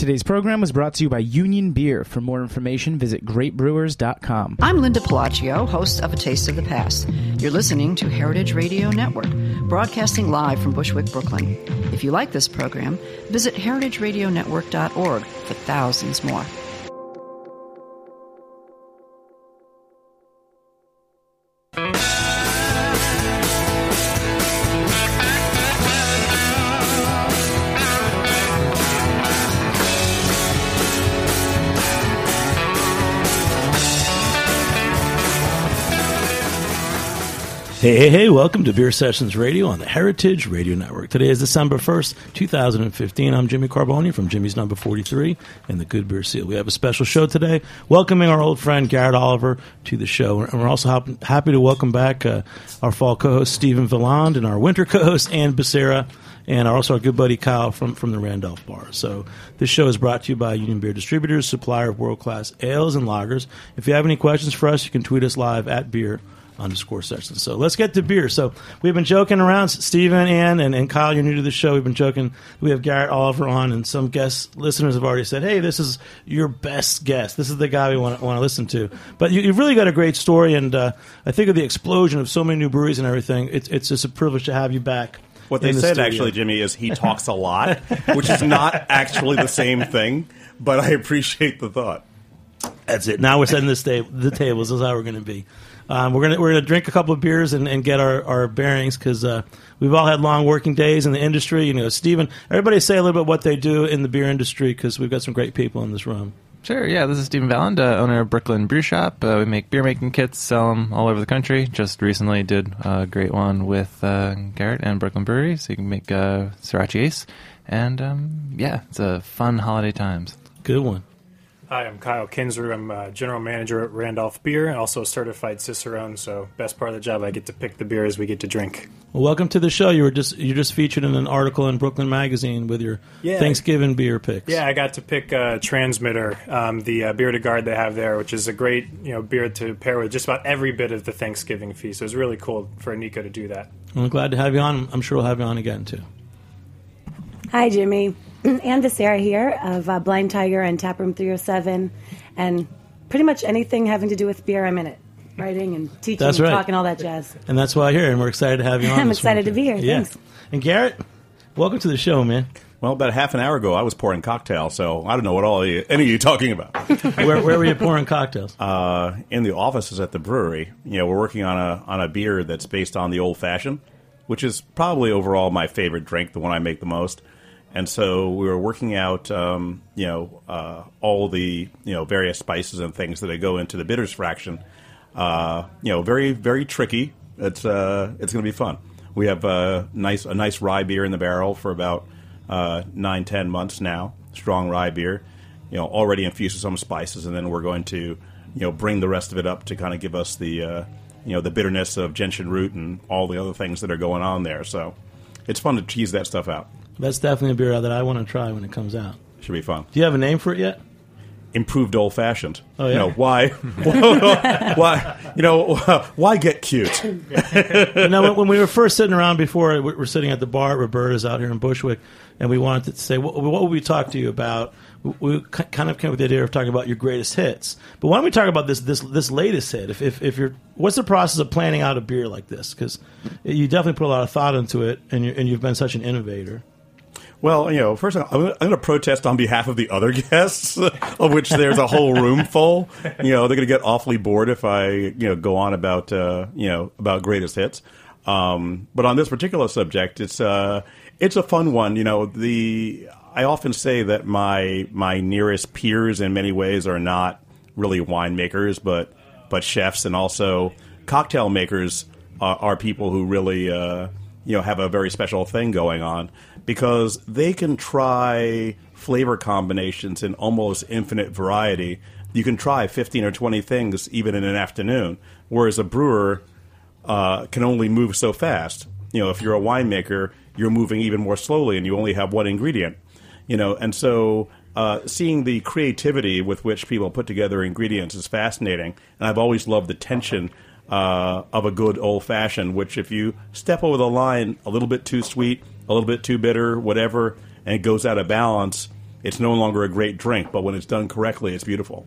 Today's program was brought to you by Union Beer. For more information, visit greatbrewers.com. I'm Linda Pelaccio, host of A Taste of the Past. You're listening to Heritage Radio Network, broadcasting live from Bushwick, Brooklyn. If you like this program, visit heritageradionetwork.org for thousands more. Hey, hey, hey, welcome to Beer Sessions Radio on the Heritage Radio Network. Today is December 1st, 2015. I'm Jimmy Carbone from Jimmy's Number 43 and the Good Beer Seal. We have a special show today, welcoming our old friend Garrett Oliver to the show. And we're also hap- happy to welcome back uh, our fall co host Stephen Valand and our winter co host Ann Becerra and also our good buddy Kyle from, from the Randolph Bar. So this show is brought to you by Union Beer Distributors, supplier of world-class ales and lagers. If you have any questions for us, you can tweet us live at beer underscore sessions. So let's get to beer. So we've been joking around, Stephen, Ann, and, and Kyle, you're new to the show. We've been joking. We have Garrett Oliver on, and some guest listeners have already said, hey, this is your best guest. This is the guy we want, want to listen to. But you, have really got a great story, and uh, I think of the explosion of so many new breweries and everything. It's, it's just a privilege to have you back. What they the said, studio. actually, Jimmy, is he talks a lot, which is not actually the same thing, but I appreciate the thought. That's it. Now we're setting the, sta- the tables. This is how we're going to be. Um, we're gonna we're gonna drink a couple of beers and, and get our, our bearings because uh, we've all had long working days in the industry. You know, Stephen. Everybody say a little bit what they do in the beer industry because we've got some great people in this room. Sure, yeah, this is Stephen Valand, uh, owner of Brooklyn Brew Shop. Uh, we make beer making kits, sell them all over the country. Just recently did a great one with uh, Garrett and Brooklyn Brewery, so you can make uh, Sorachi Ace. And um, yeah, it's a fun holiday times. Good one. Hi, I'm Kyle Kinzer. I'm uh, general manager at Randolph Beer and also a certified Cicerone. So, best part of the job, I get to pick the beers we get to drink. Well, welcome to the show. You were just you just featured in an article in Brooklyn Magazine with your Yeah. Thanksgiving beer picks. Yeah, I got to pick uh, Transmitter, um, the uh, bière de garde they have there, which is a great you know beer to pair with just about every bit of the Thanksgiving feast. So it's really cool for Nico to do that. I'm glad to have you on. I'm sure we'll have you on again too. Hi, Jimmy. Ann Becerra here of uh, Blind Tiger and Taproom 307. And pretty much anything having to do with beer, I'm in it. Writing and teaching That's and right. talking, all that jazz. And that's why I'm here, and we're excited to have you on. I'm excited one, to be here. Yeah. Thanks. And Garrett, welcome to the show, man. Well, about half an hour ago, I was pouring cocktails, so I don't know what all you, any of you talking about. where, where were you pouring cocktails? Uh, in the offices at the brewery, you know, we're working on a on a beer that's based on the old fashioned, which is probably overall my favorite drink, the one I make the most. And so we were working out, um, you know, uh, all the you know various spices and things that go into the bitters fraction. Uh, you know, very very tricky. It's uh, it's going to be fun. We have a nice a nice rye beer in the barrel for about uh, nine ten months now. Strong rye beer, you know, already infused with some spices, and then we're going to you know bring the rest of it up to kind of give us the uh, you know the bitterness of gentian root and all the other things that are going on there. So it's fun to tease that stuff out. That's definitely a beer that I want to try when it comes out. Should be fun. Do you have a name for it yet? Improved old fashioned. Oh, yeah? You know why? why? You know why get cute? You know, when, we were first sitting around before, we were sitting at the bar at Roberta's out here in Bushwick, and we wanted to say, what, what would we talk to you about? We, we kind of came with the idea of talking about your greatest hits. But why don't we talk about this this this latest hit? If, if, if you're, what's the process of planning out a beer like this? Because you definitely put a lot of thought into it, and, you and you've been such an innovator. Well, you know, first of all, I'm going to protest on behalf of the other guests, of which there's a whole room full. You know, they're going to get awfully bored if I, you know, go on about, uh, you know, about greatest hits. Um, but on this particular subject, it's uh, it's a fun one. You know, the I often say that my my nearest peers in many ways are not really winemakers, but but chefs and also cocktail makers are, are people who really uh, you know have a very special thing going on because they can try flavor combinations in almost infinite variety. You can try fifteen or twenty things even in an afternoon, whereas a brewer uh, can only move so fast. You know, if you're a winemaker, you're moving even more slowly, and you only have one ingredient. You know, and so uh, seeing the creativity with which people put together ingredients is fascinating. And I've always loved the tension uh, of a good old fashioned, which if you step over the line a little bit too sweet, a little bit too bitter, whatever, and it goes out of balance, it's no longer a great drink, but when it's done correctly, it's beautiful.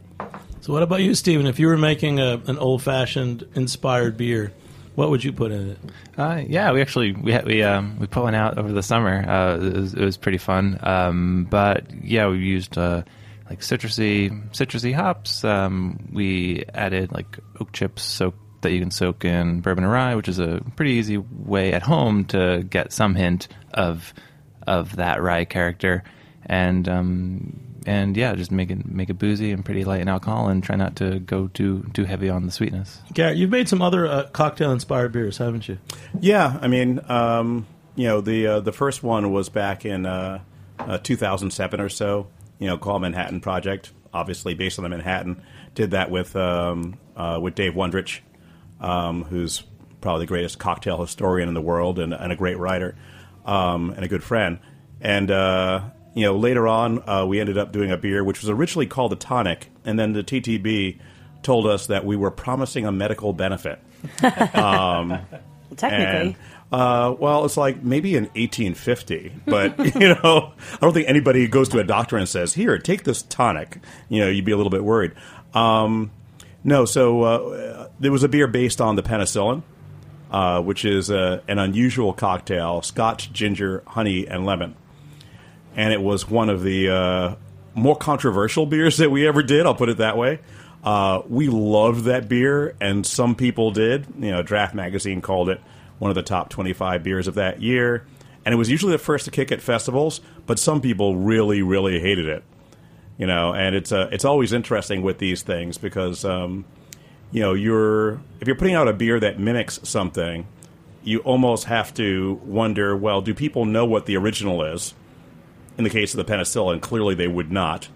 So, what about you, Stephen? If you were making a, an old fashioned inspired beer, what would you put in it? Uh, yeah, we actually we had, we um, we put one out over the summer. Uh, it, was, it was pretty fun. Um, but yeah, we used uh, like citrusy citrusy hops. Um, we added like oak chips soak that you can soak in bourbon and rye, which is a pretty easy way at home to get some hint of of that rye character. And um, and yeah, just make it make it boozy and pretty light in alcohol, and try not to go too too heavy on the sweetness. Garrett, you've made some other uh, cocktail inspired beers, haven't you? Yeah, I mean, um, you know, the uh, the first one was back in uh, uh, 2007 or so. You know, called Manhattan Project, obviously based on the Manhattan. Did that with um, uh, with Dave Wondrich, um, who's probably the greatest cocktail historian in the world and, and a great writer um, and a good friend. And uh, you know, later on, uh, we ended up doing a beer which was originally called a tonic, and then the TTB told us that we were promising a medical benefit. Well, Technically. And, uh, well, it's like maybe in 1850, but you know, I don't think anybody goes to a doctor and says, "Here, take this tonic." You know, you'd be a little bit worried. Um, no, so uh, there was a beer based on the penicillin, uh, which is uh, an unusual cocktail: Scotch, ginger, honey, and lemon. And it was one of the uh, more controversial beers that we ever did. I'll put it that way. Uh, we loved that beer, and some people did. You know, Draft Magazine called it one of the top 25 beers of that year. And it was usually the first to kick at festivals, but some people really, really hated it. You know, and it's uh, it's always interesting with these things because um, you know you're if you're putting out a beer that mimics something, you almost have to wonder, well, do people know what the original is? In the case of the penicillin, clearly they would not.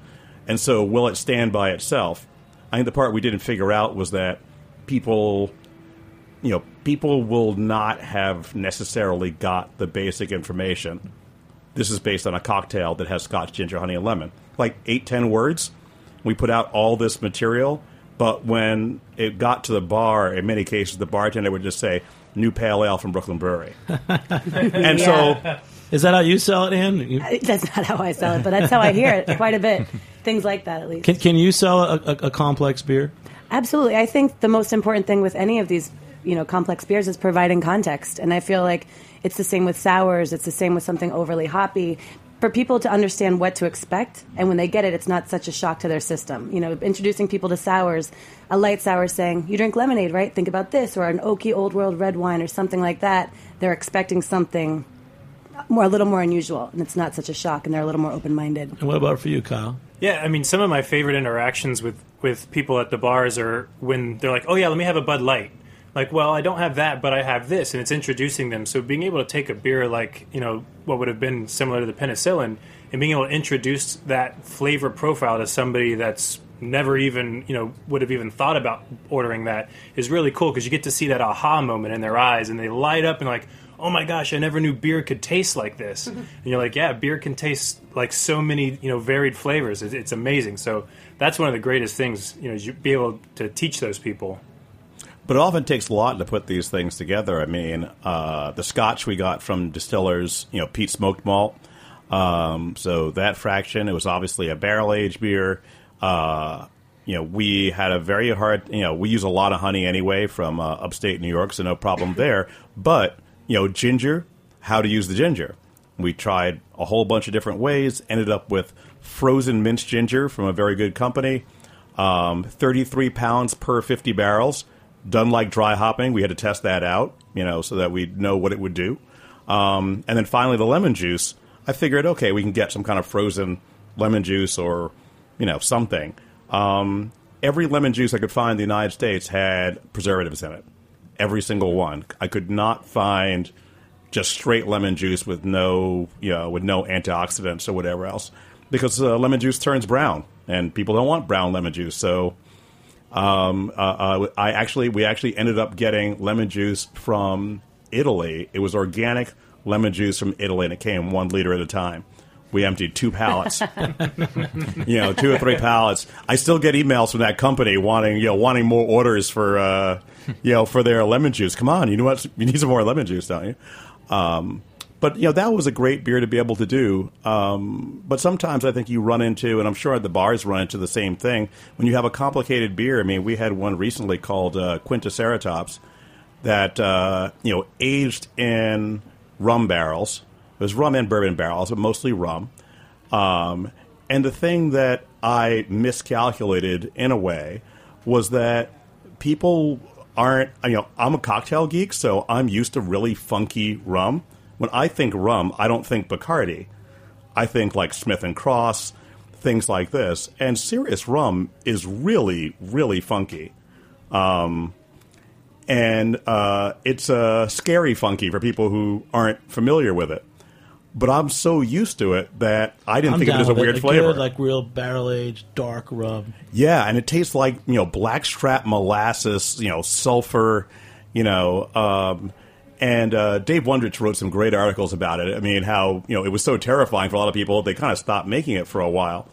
And so, will it stand by itself? I think the part we didn't figure out was that people, you know, people will not have necessarily got the basic information. This is based on a cocktail that has scotch, ginger, honey, and lemon. Like eight, ten words. We put out all this material, but when it got to the bar, in many cases, the bartender would just say, New Pale Ale from Brooklyn Brewery. and so Is that how you sell it, Ann? You- uh, That's not how I sell it, but that's how I hear it quite a bit. Things like that, at least. Can, can you sell a, a, a complex beer? Absolutely. I think the most important thing with any of these, you know, complex beers is providing context. And I feel like it's the same with sours, it's the same with something overly hoppy. For people to understand what to expect, and when they get it, it's not such a shock to their system. You know, introducing people to sours, a light sour saying, You drink lemonade, right? Think about this, or an oaky old world red wine, or something like that. They're expecting something more, a little more unusual, and it's not such a shock, and they're a little more open minded. And what about for you, Kyle? Yeah, I mean, some of my favorite interactions with, with people at the bars are when they're like, oh, yeah, let me have a Bud Light. Like, well, I don't have that, but I have this, and it's introducing them. So being able to take a beer like, you know, what would have been similar to the penicillin, and being able to introduce that flavor profile to somebody that's never even, you know, would have even thought about ordering that is really cool because you get to see that aha moment in their eyes, and they light up and like, oh my gosh, I never knew beer could taste like this. and you're like, yeah, beer can taste like so many, you know, varied flavors. It's, it's amazing. So that's one of the greatest things, you know, is you be able to teach those people. But it often takes a lot to put these things together. I mean, uh, the scotch we got from distillers, you know, peat smoked Malt. Um, so that fraction, it was obviously a barrel aged beer. Uh, you know, we had a very hard, you know, we use a lot of honey anyway from uh, upstate New York, so no problem there. But, you know, ginger, how to use the ginger. We tried a whole bunch of different ways, ended up with frozen minced ginger from a very good company, um, 33 pounds per 50 barrels done like dry hopping. We had to test that out, you know, so that we know what it would do. Um, and then finally, the lemon juice. I figured, okay, we can get some kind of frozen lemon juice or, you know, something. Um, every lemon juice I could find in the United States had preservatives in it. Every single one. I could not find just straight lemon juice with no, you know, with no antioxidants or whatever else, because uh, lemon juice turns brown, and people don't want brown lemon juice. So um, uh, uh, I actually, we actually ended up getting lemon juice from Italy. It was organic lemon juice from Italy, and it came one liter at a time. We emptied two pallets, you know, two or three pallets. I still get emails from that company wanting, you know, wanting more orders for, uh, you know, for their lemon juice. Come on, you know what? You need some more lemon juice, don't you? Um, but you know that was a great beer to be able to do. Um, but sometimes I think you run into, and I'm sure the bars run into the same thing when you have a complicated beer. I mean, we had one recently called uh, Quintaceratops that uh, you know aged in rum barrels. It was rum and bourbon barrels, but mostly rum. Um, and the thing that I miscalculated in a way was that people aren't, you know, I'm a cocktail geek, so I'm used to really funky rum. When I think rum, I don't think Bacardi. I think like Smith and Cross, things like this. And serious rum is really, really funky. Um, and uh, it's uh, scary funky for people who aren't familiar with it. But I'm so used to it that I didn't I'm think of it as a weird Like flavor. good, like real barrel aged dark rum. Yeah, and it tastes like you know blackstrap molasses, you know sulfur, you know. Um, and uh, Dave Wondrich wrote some great articles about it. I mean, how you know it was so terrifying for a lot of people they kind of stopped making it for a while.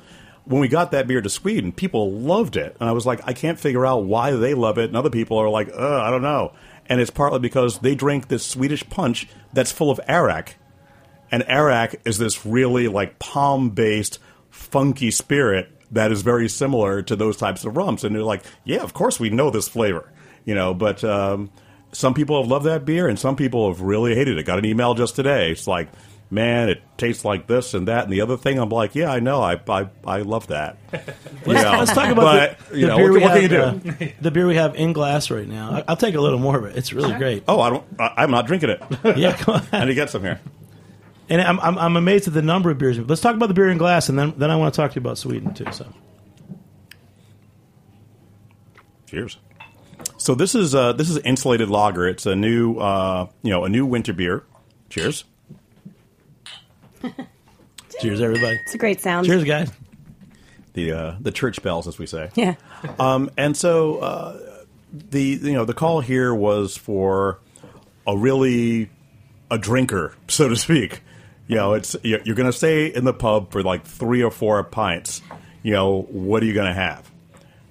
When we got that beer to Sweden, people loved it, and I was like, I can't figure out why they love it, and other people are like, I don't know. And it's partly because they drink this Swedish punch that's full of arak, and arak is this really like palm based funky spirit that is very similar to those types of rums and they're like yeah of course we know this flavor you know but um, some people have loved that beer and some people have really hated it got an email just today it's like man it tastes like this and that and the other thing i'm like yeah i know i i, I love that You know, Let's talk about but, the, you the know, beer what, we what have. can you do uh, the beer we have in glass right now. I, I'll take a little more of it. It's really great. oh i don't I, i'm not drinking it Yeah, go i ahead. need to get some here And I'm, I'm I'm amazed at the number of beers. Let's talk about the beer in glass, and then then I want to talk to you about Sweden too. So Cheers. So this is uh, this is insulated lager. It's a new uh, you know a new winter beer. Cheers. cheers, everybody. It's a great sound. Cheers, guys. The uh, the church bells, as we say. Yeah. Um, and so uh, the you know the call here was for a really a drinker, so to speak. You know, it's you're you're going to stay in the pub for like three or four pints. You know, what are you going to have?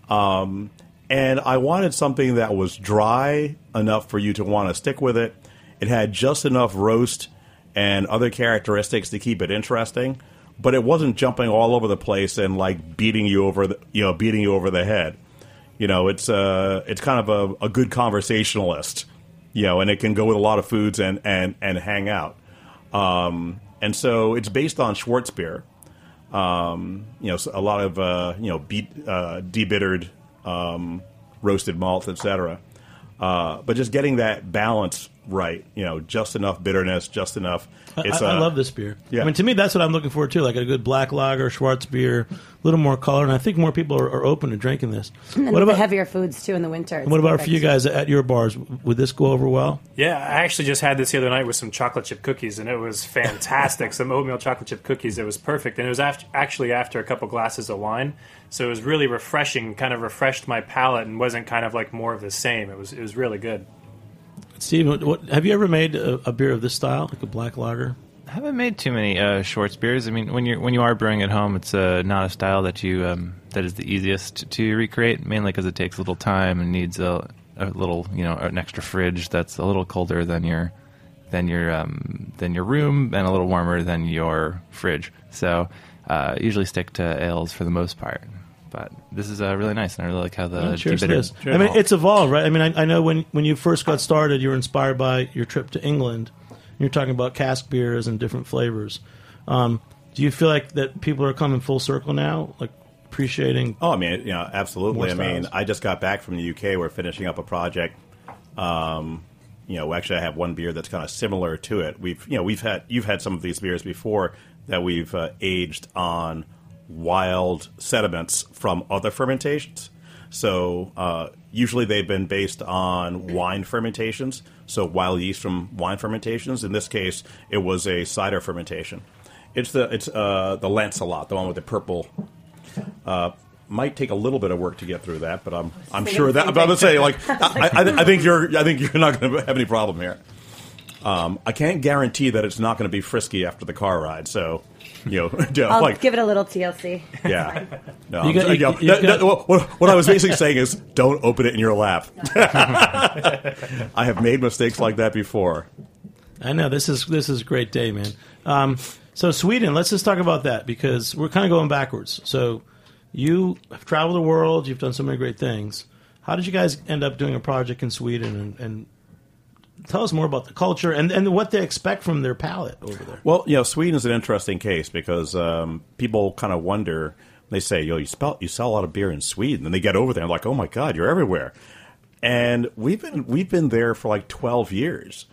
Um, and I wanted something that was dry enough for you to want to stick with it. It had just enough roast and other characteristics to keep it interesting, but it wasn't jumping all over the place and like beating you over the you know beating you over the head. You know, it's uh it's kind of a, a good conversationalist. You know, and it can go with a lot of foods and and and hang out. Um, and so it's based on Schwarzbier um, you know, a lot of uh, you know, uh, debittered um, roasted malts, etc. Uh, but just getting that balance right, you know, just enough bitterness, just enough. I, It's, I, I uh, love this beer. yeah. I mean, to me, that's what I'm looking for too. Like a good black lager, Schwartz beer, little more color, and I think more people are, are open to drinking this. And What about the heavier foods too in the winter. what about perfect. for you guys at your bars? Would this go over well? Yeah, I actually just had this the other night with some chocolate chip cookies, and it was fantastic. some oatmeal chocolate chip cookies. It was perfect, and it was after, actually after a couple glasses of wine, so it was really refreshing. Kind of refreshed my palate, and wasn't kind of like more of the same. It was it was really good. Steve, what, what, have you ever made a, a beer of this style, like a black lager? I haven't made too many uh, Schwartz beers. I mean, when you when you are brewing at home, it's uh, not a style that you um, that is the easiest to recreate, mainly because it takes a little time and needs a, a little you know an extra fridge that's a little colder than your than your um, than your room and a little warmer than your fridge. So uh, usually stick to ales for the most part. But this is uh, really nice, and I really like how the Oh, cheers to this. I mean, it's evolved, right? I mean, I, I know when, when you first got started, you were inspired by your trip to England. You're talking about cask beers and different flavors. Um, do you feel like that people are coming full circle now, like appreciating? Oh, I mean, you know, absolutely. I mean. I just got back from the UK. We're finishing up a project. Um, you know, actually, I have one beer that's kind of similar to it. We've, you know, we've had you've had some of these beers before that we've uh, aged on wild sediments from other fermentations. So uh, usually they've been based on wine fermentations, so wild yeast from wine fermentations. In this case, it was a cider fermentation. It's the it's uh, the Lancelot, the one with the purple uh, might take a little bit of work to get through that, but I'm I'm sure that I'm to say like I, I, I think you're I think you're not going to have any problem here. Um, I can't guarantee that it's not going to be frisky after the car ride. So, you know, yeah, I'll like give it a little TLC. yeah. No, You got- sorry, you- yeah, you that- got- that- what, what I was basically saying is, don't open it in your lap. I have made mistakes like that before. I know this is this is a great day, man. Um, so Sweden, let's just talk about that because we're kind of going backwards. So you have traveled the world, you've done so many great things. How did you guys end up doing a project in Sweden? And, and tell us more about the culture and, and what they expect from their palate over there. Well, you know, Sweden is an interesting case because um, people kind of wonder. They say, "Yo, you spell you sell a lot of beer in Sweden," and they get over there and like, "Oh my God, you're everywhere." And we've been we've been there for like twelve years,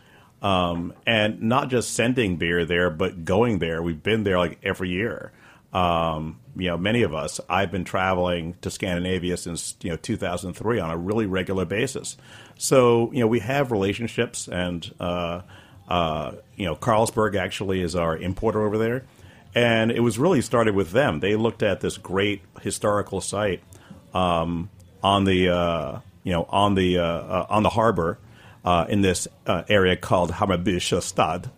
um, and not just sending beer there, but going there. We've been there like every year. Um, you know, many of us. I've been traveling to Scandinavia since you know 2003 on a really regular basis. So you know, we have relationships, and uh, uh, you know, Carlsberg actually is our importer over there, and it was really started with them. They looked at this great historical site um, on the uh, you know on the uh, uh, on the harbor uh, in this uh, area called Hammarby Stad.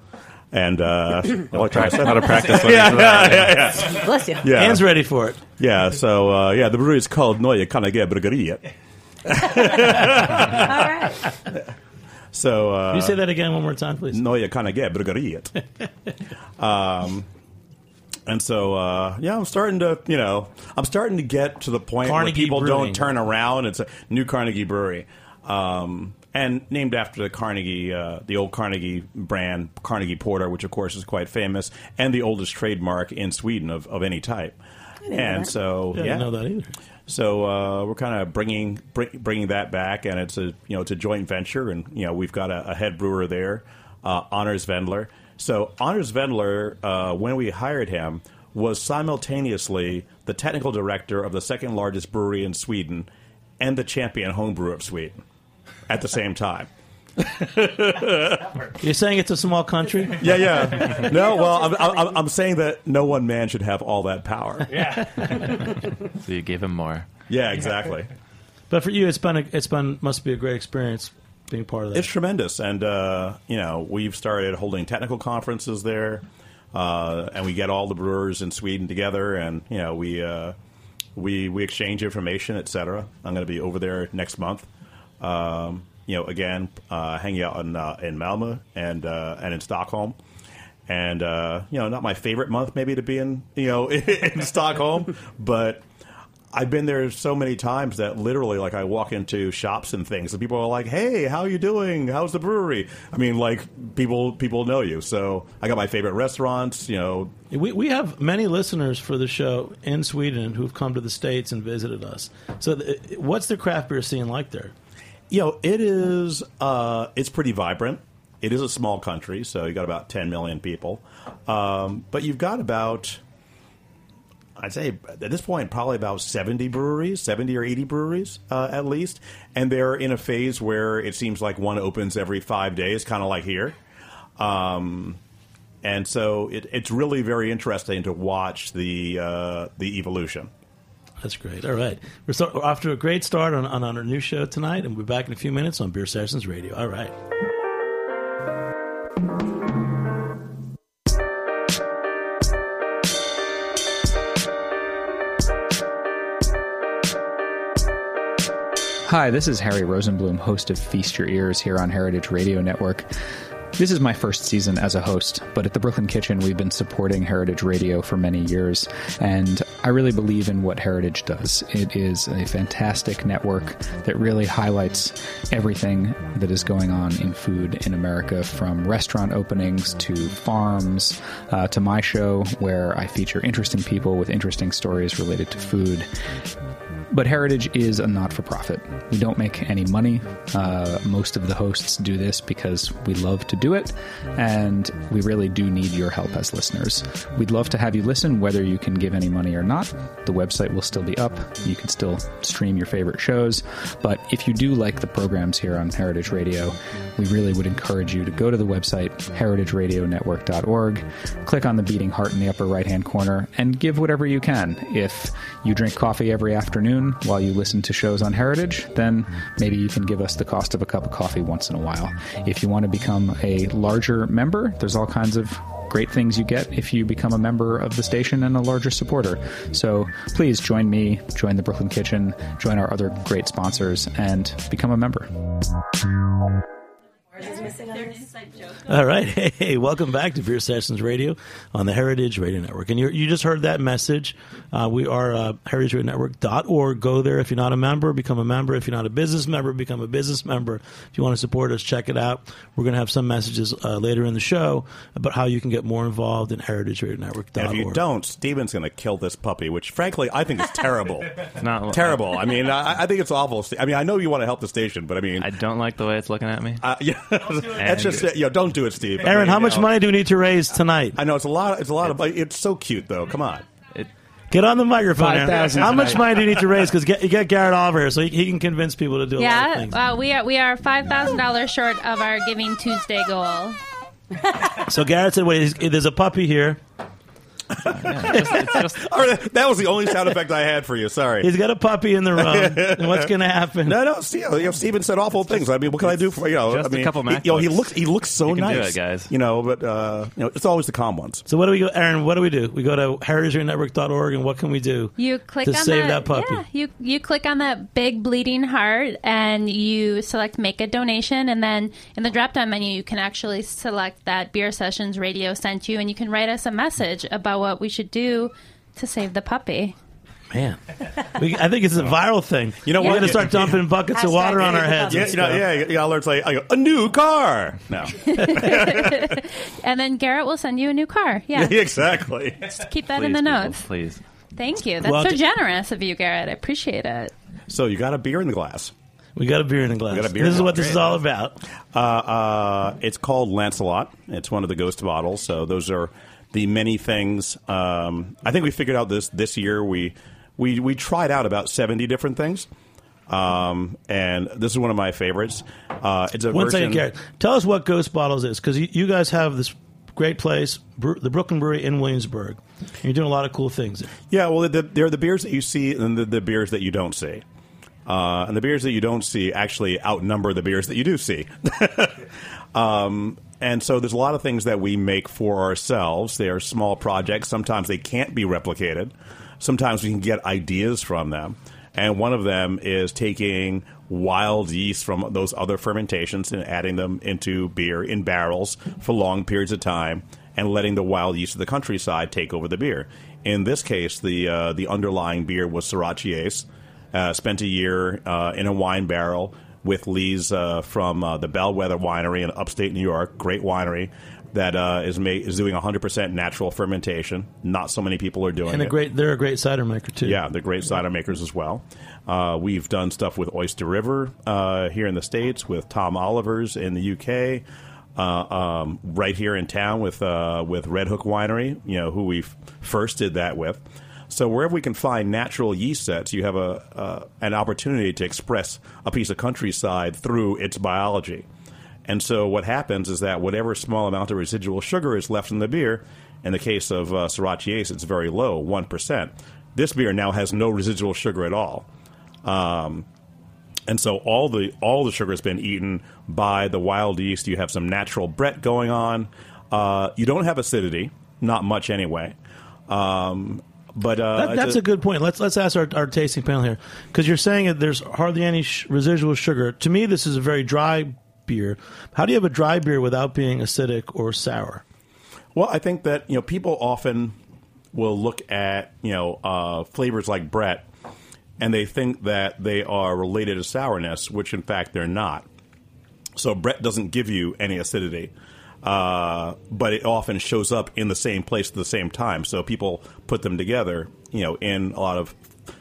And uh, well, I tried to How to practice. yeah, yeah, yeah, yeah. Bless you. Yeah. Hands ready for it. Yeah, so uh, yeah, the brewery is called Neue Kanage Bryggeriet. All right. So uh, Can you say that again one more time, please? Neue Kanage Bryggeriet. um, and so uh, yeah, I'm starting to you know I'm starting to get to the point Carnegie where people Brewing. don't turn around. It's a new Carnegie Brewery. Um, and named after the Carnegie, uh, the old Carnegie brand, Carnegie Porter, which of course is quite famous, and the oldest trademark in Sweden of, of any type. And so, Yeah, I yeah, didn't know that either. So uh, we're kind of bringing bring, bringing that back, and it's a you know it's a joint venture, and you know we've got a, a head brewer there, uh, Honors Vendler. So Honors Vendler, uh, when we hired him, was simultaneously the technical director of the second largest brewery in Sweden and the champion home brewer of Sweden at the same time. You're saying it's a small country? Yeah, yeah. No, well, I'm, I'm, I'm saying that no one man should have all that power. Yeah. So you gave him more. Yeah, exactly. But for you, it's been a, it's been must be a great experience being part of that. It's tremendous, and uh, you know we've started holding technical conferences there, uh, and we get all the brewers in Sweden together, and you know we uh, we we exchange information, etc. I'm going to be over there next month. Um, you know, again, uh, hanging out in uh, in Malmo and uh, and in Stockholm. And uh, you know, not my favorite month maybe to be in you know in Stockholm, but I've been there so many times that literally, like, I walk into shops and things, and people are like, "Hey, how are you doing? How's the brewery?" I mean, like, people people know you. So I got my favorite restaurants. You know, We, we have many listeners for the show in Sweden who've come to the States and visited us. So, th- what's the craft beer scene like there? You know, it is uh, it's pretty vibrant. It is a small country, so you got about 10 million people, um, but you've got about. I'd say at this point, probably about 70 breweries, 70 or 80 breweries uh, at least. And they're in a phase where it seems like one opens every five days, kind of like here. Um, and so it, it's really very interesting to watch the, uh, the evolution. That's great. All right. We're, start, we're off to a great start on, on, on our new show tonight, and we'll be back in a few minutes on Beer Sessions Radio. All right. Hi, this is Harry Rosenblum, host of Feast Your Ears here on Heritage Radio Network. This is my first season as a host, but at the Brooklyn Kitchen, we've been supporting Heritage Radio for many years, and I really believe in what Heritage does. It is a fantastic network that really highlights everything that is going on in food in America, from restaurant openings to farms uh, to my show, where I feature interesting people with interesting stories related to food. But Heritage is a not for profit. We don't make any money. Uh, most of the hosts do this because we love to do it, and we really do need your help as listeners. We'd love to have you listen, whether you can give any money or not. The website will still be up. You can still stream your favorite shows. But if you do like the programs here on Heritage Radio, we really would encourage you to go to the website, heritageradionetwork.org, click on the beating heart in the upper right hand corner, and give whatever you can. If you drink coffee every afternoon while you listen to shows on Heritage, then maybe you can give us the cost of a cup of coffee once in a while. If you want to become a larger member, there's all kinds of great things you get if you become a member of the station and a larger supporter. So please join me, join the Brooklyn Kitchen, join our other great sponsors, and become a member. Missing on this? All right. Hey, hey, welcome back to Beer Sessions Radio on the Heritage Radio Network. And you you just heard that message. Uh, we are uh, heritageradionetwork.org. Go there if you're not a member, become a member. If you're not a business member, become a business member. If you want to support us, check it out. We're going to have some messages uh, later in the show about how you can get more involved in heritageradionetwork.org. And if you don't, Steven's going to kill this puppy, which frankly I think is terrible. it's Not terrible. I mean, I, I think it's awful. I mean, I know you want to help the station, but I mean, I don't like the way it's looking at me. uh, yeah, that's just it. You know, don't do it, Steve. I Aaron, mean, how much know, money do we need to raise tonight? I know it's a lot. It's a lot of. It's so cute, though. Come on. It, Get on the microphone. Aaron. 5,000 How much money do you need to raise? Because get, you get Garrett Oliver here, so he, he can convince people to do a lot of Yeah, uh, we are we are five thousand dollars short of our Giving Tuesday goal. So Garrett said, "Wait, he's- there's a puppy here. Yeah, it's just, it's just All right, that was the only sound effect I had for you. Sorry. He's got a puppy in the room. and what's going to happen? No, no. See, you know, Steven said awful things. I mean, what can I do for you know? Just I a mean, couple he, you know, he MacBooks. looks he looks so You can do nice, it, guys. You know, but uh, you know, it's always the calm ones. So what do we go, Aaron? What do we do? We go to heritageradionetwork.org, and what can we do? You click to on save that, that puppy. Yeah, you you click on that big bleeding heart, and you select make a donation, and then in the drop down menu, you can actually select that Beer Sessions Radio sent you, and you can write us a message about what we should do to save the puppy. Man, we, I think it's a viral thing. You know we're what? going to start dumping buckets of water on our heads. puppy. Yeah, and you know, stuff. yeah, yeah. I'll say I go, a new car. No, And then Garrett will send you a new car. Yeah, exactly. keep that please, in the people, notes. please. Thank you. That's Well, so t- generous of you, Garrett. I appreciate it. So you got a beer in the glass. We got a beer in a glass. got a beer this in is the what this is all about. Uh, uh, it's called Lancelot. It's one of the ghost bottles. So those are the many things. Um, I think we figured out this this year. We we we tried out about seventy different things. Um, and this is one of my favorites. Uh, it's a One version. second, Garrett. Tell us what Ghost Bottles is, because you, you guys have this great place, Bre- the Brooklyn Brewery in Williamsburg. And you're doing a lot of cool things there. Yeah, well, the, they're the beers that you see and the, the beers that you don't see. Uh, and the beers that you don't see actually outnumber the beers that you do see. um, and so there's a lot of things that we make for ourselves. They are small projects. Sometimes they can't be replicated. Sometimes we can get ideas from them. And one of them is taking wild yeast from those other fermentations and adding them into beer in barrels for long periods of time and letting the wild yeast of the countryside take over the beer. In this case, the uh, the underlying beer was Sorachi Uh, spent a year uh, in a wine barrel with Lee's uh, from uh, the Bellwether Winery in upstate New York. Great winery that uh, is ma- is doing 100% natural fermentation. Not so many people are doing And a it. great, they're a great cider maker, too. Yeah, they're great cider makers as well. Uh, we've done stuff with Oyster River uh, here in the States, with Tom Oliver's in the UK, uh, um, right here in town with uh, with Red Hook Winery, you know, who we f- first did that with. So wherever we can find natural yeast sets, you have a uh, an opportunity to express a piece of countryside through its biology. And so what happens is that whatever small amount of residual sugar is left in the beer, in the case of uh, Sorachi it's very low, 1%. This beer now has no residual sugar at all. Um, and so all the all the sugar has been eaten by the wild yeast. You have some natural Brett going on. Uh, you don't have acidity, not much anyway. Um, but uh, That, it's that's a, good point. Let's let's ask our, our tasting panel here because you're saying that there's hardly any sh- residual sugar. To me, this is a very dry beer. How do you have a dry beer without being acidic or sour? Well, I think that you know people often will look at you know uh, flavors like Brett, and they think that they are related to sourness, which in fact they're not. So Brett doesn't give you any acidity, uh, but it often shows up in the same place at the same time. So people put them together, you know, in a lot of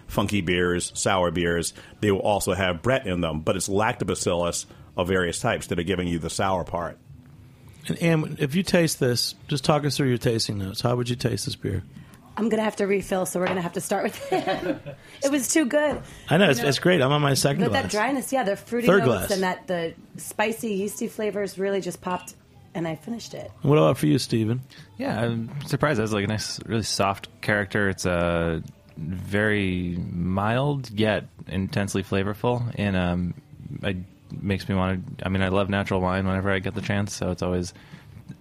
funky beers, sour beers. They will also have Brett in them, but it's lactobacillus of various types that are giving you the sour part. And, and if you taste this, just talk us through your tasting notes. How would you taste this beer? I'm gonna have to refill, so we're gonna have to start with it. it was too good. I know, You it's, it's great. I'm on my second But glass. that dryness, yeah, the fruity Third notes glass. and that the spicy, yeasty flavors really just popped, and I finished it. What about for you, Steven? Yeah, I'm surprised. It has like a nice, really soft character. It's a very mild yet intensely flavorful, and um, it makes me want to. I mean, I love natural wine whenever I get the chance, so it's always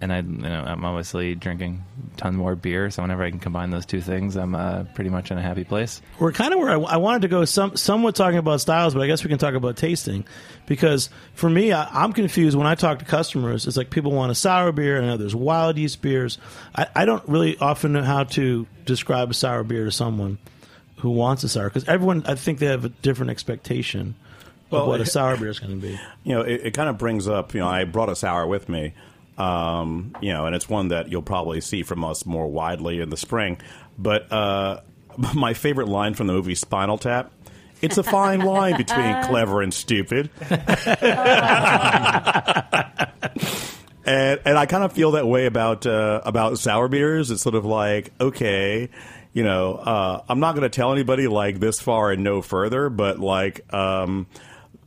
and I, you know, I'm obviously drinking a ton more beer. So whenever I can combine those two things, I'm uh, pretty much in a happy place. We're kind of where I, I wanted to go. Some somewhat talking about styles, but I guess we can talk about tasting because for me, I, I'm confused when I talk to customers. It's like people want a sour beer, and I know there's wild yeast beers. I, I don't really often know how to describe a sour beer to someone who wants a sour because everyone, I think they have a different expectation Well, of what a sour beer is going to be. you know, it, it kind of brings up, you know, I brought a sour with me, um, you know, and it's one that you'll probably see from us more widely in the spring. But uh, my favorite line from the movie Spinal Tap. It's a fine line between clever and stupid. and and I kind of feel that way about uh, about sour beers. It's sort of like okay, you know, uh, I'm not going to tell anybody like this far and no further, but like. Um,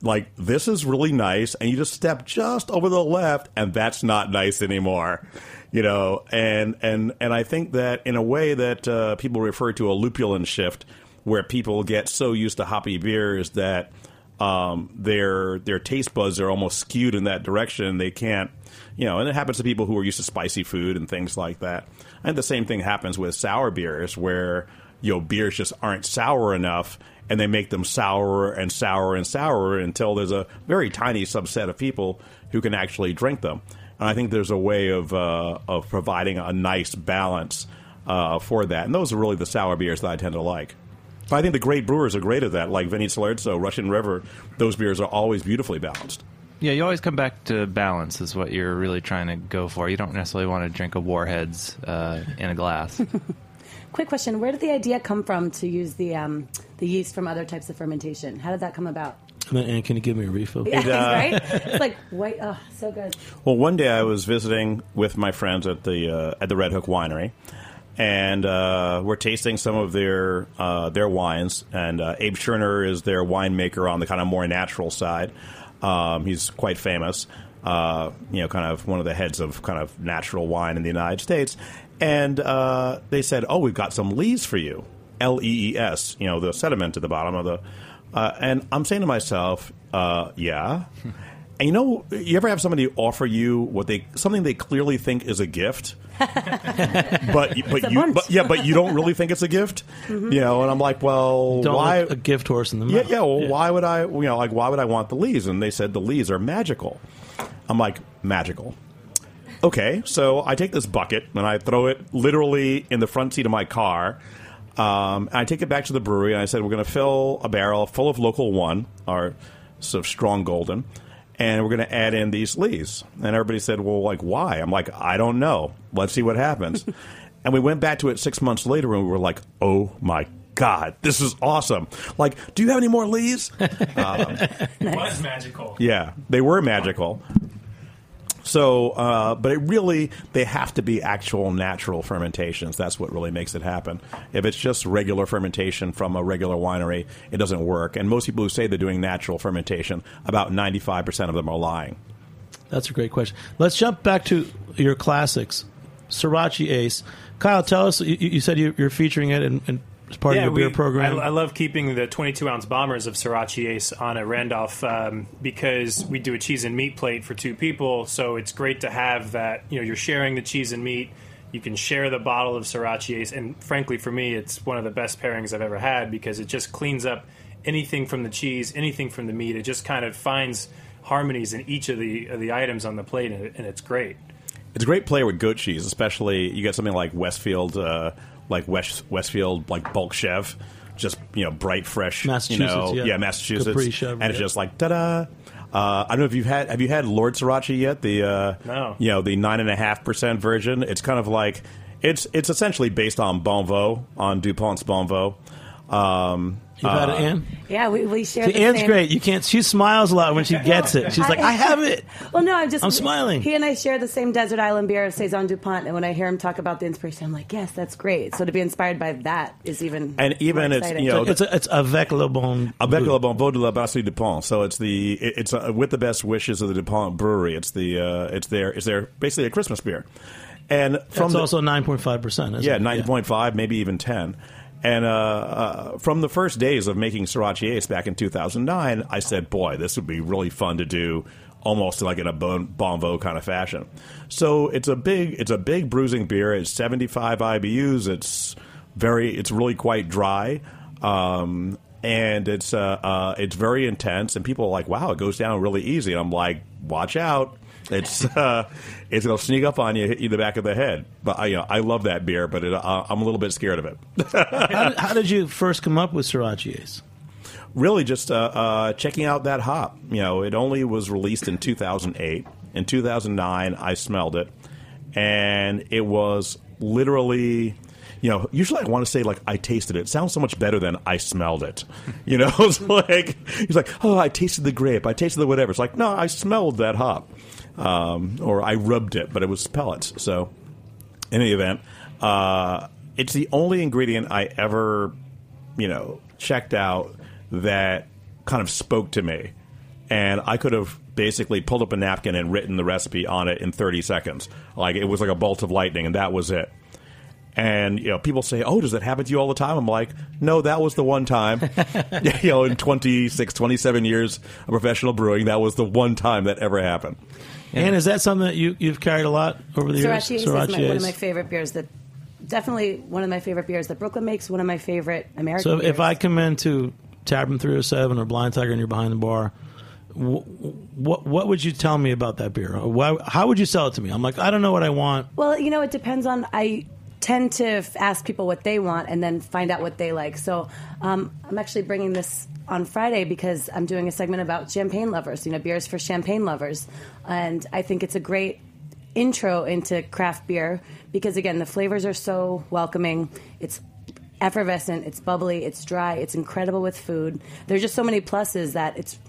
like this is really nice and you just step just over the left and that's not nice anymore you know? And and and i think that in a way that uh, people refer to a lupulin shift where people get so used to hoppy beers that um, their their taste buds are almost skewed in that direction they can't you know and it happens to people who are used to spicy food and things like that. And the same thing happens with sour beers where you know beers just aren't sour enough and they make them sourer and sourer and sourer until there's a very tiny subset of people who can actually drink them. And i think there's a way of uh, of providing a nice balance uh, for that. And those are really the sour beers that i tend to like. But i think the great brewers are great at that like vinny Cilurzo, russian river. Those beers are always beautifully balanced. Yeah, you always come back to balance is what you're really trying to go for. You don't necessarily want to drink a Warheads uh, in a glass. Quick question: Where did the idea come from to use the um, the yeast from other types of fermentation? How did that come about? And, can you give me a refill? Yeah, right. It's like wait, oh, so good. Well, one day I was visiting with my friends at the uh, at the Red Hook Winery, and uh, we're tasting some of their uh, their wines. And uh, Abe Schoener is their winemaker on the kind of more natural side. Um, he's quite famous. Uh, you know, kind of one of the heads of kind of natural wine in the United States. And uh, they said, "Oh, we've got some lees for you, L E E S. You know, the sediment at the bottom of the." Uh, and I'm saying to myself, uh, "Yeah." And you know, you ever have somebody offer you what they something they clearly think is a gift, but but a you bunch. but yeah, but you don't really think it's a gift, Mm-hmm. you know? And I'm like, well, Don't why? look a gift horse in the yeah, mouth. yeah. Well, why would I? You know, like why would I want the leaves? And they said the leaves are magical. I'm like magical. Okay, so I take this bucket and I throw it literally in the front seat of my car. Um, and I take it back to the brewery and I said, we're going to fill a barrel full of local one, our sort of strong golden, and we're going to add in these lees. And everybody said, well, like, why? I'm like, I don't know. Let's see what happens. and we went back to it six months later and we were like, oh my God, this is awesome. Like, do you have any more lees? It was magical. Yeah, they were magical. So, uh, but it really, they have to be actual natural fermentations. That's what really makes it happen. If it's just regular fermentation from a regular winery, it doesn't work. And most people who say they're doing natural fermentation, about 95% of them are lying. That's a great question. Let's jump back to your classics, Sorachi Ace. Kyle, tell us. You, you said you, you're featuring it in, in, as part of your beer we- program. I, I love keeping the 22 ounce bombers of Sorachi Ace on at Randolph um, because we do a cheese and meat plate for two people. So it's great to have that. You know, you're sharing the cheese and meat. You can share the bottle of Sorachi Ace, and frankly, for me, it's one of the best pairings I've ever had because it just cleans up anything from the cheese, anything from the meat. It just kind of finds harmonies in each of the of the items on the plate, and, it, and it's great. It's a great player with goat cheese, especially you get something like Westfield, uh, like West, Westfield, like bulk chev, just you know bright, fresh, Massachusetts, you know, yeah. Massachusetts, Capri Chev, and it's just like da da. Uh, I don't know if you've had have you had Lord Sorachi yet? The uh, No. you know the nine and a half percent version. It's kind of like it's it's essentially based on Bons Voeux on Dupont's Bons Voeux. Um, You've had it, uh, Ann? Yeah, we, we share. See, the Ann's same- great. You can't. She smiles a lot when she gets it. She's like, "I have it." Well, no, I'm just. I'm smiling. He and I share the same desert island beer, of Saison Dupont, and when I hear him talk about the inspiration, I'm like, yes, that's great. So to be inspired by that is even And even more it's, exciting. you know, It's a, it's avec le bon. Avec goût. le bon veau de la brasserie Dupont. So it's the it's uh, with the best wishes of the Dupont Brewery. It's the uh, it's their it's their basically a Christmas beer. And from That's the, also nine point five percent. Isn't? Yeah ninety point five maybe even ten. And uh, uh, from the first days of making Sorachi Ace back in 2009, I said, boy, this would be really fun to do almost like in a bon, bonvo kind of fashion. So it's a big it's a big bruising beer. It's 75 IBUs. It's very it's really quite dry. Um, and it's uh, uh, it's very intense, and people are like, "Wow, it goes down really easy." And I'm like, "Watch out! It's uh, it's gonna sneak up on you, hit you in the back of the head." But I, you know, I love that beer, but it, uh, I'm a little bit scared of it. how, did, how did you first come up with Sorachi really just uh, uh, checking out that hop. You know, it only was released in 2008. In 2009, I smelled it, and it was literally. You know, usually I want to say like I tasted it. it. Sounds so much better than I smelled it. You know, it's like he's like, oh, I tasted the grape, I tasted the whatever. It's like, no, I smelled that hop, um, or I rubbed it, but it was pellets. So, in any event, uh, it's the only ingredient I ever, you know, checked out that kind of spoke to me. And I could have basically pulled up a napkin and written the recipe on it in 30 seconds. Like it was like a bolt of lightning, and that was it. And you know, people say, "Oh, does that happen to you all the time?" I'm like, "No, that was the one time." you know, in 26, 27 years of professional brewing, that was the one time that ever happened. And is that something that you you've carried a lot over the years? Ace is my, one of my favorite beers. That definitely one of my favorite beers that Brooklyn makes. One of my favorite American. So beers. if I come into Taproom 307 or Blind Tiger and you're behind the bar, what what would you tell me about that beer? Why, how would you sell it to me? I'm like, I don't know what I want. Well, you know, it depends on. I tend to f- ask people what they want and then find out what they like. So um, I'm actually bringing this on Friday because I'm doing a segment about champagne lovers. You know, beers for champagne lovers, and I think it's a great intro into craft beer because again, the flavors are so welcoming. It's effervescent, it's bubbly, it's dry, it's incredible with food. There's just so many pluses that it's.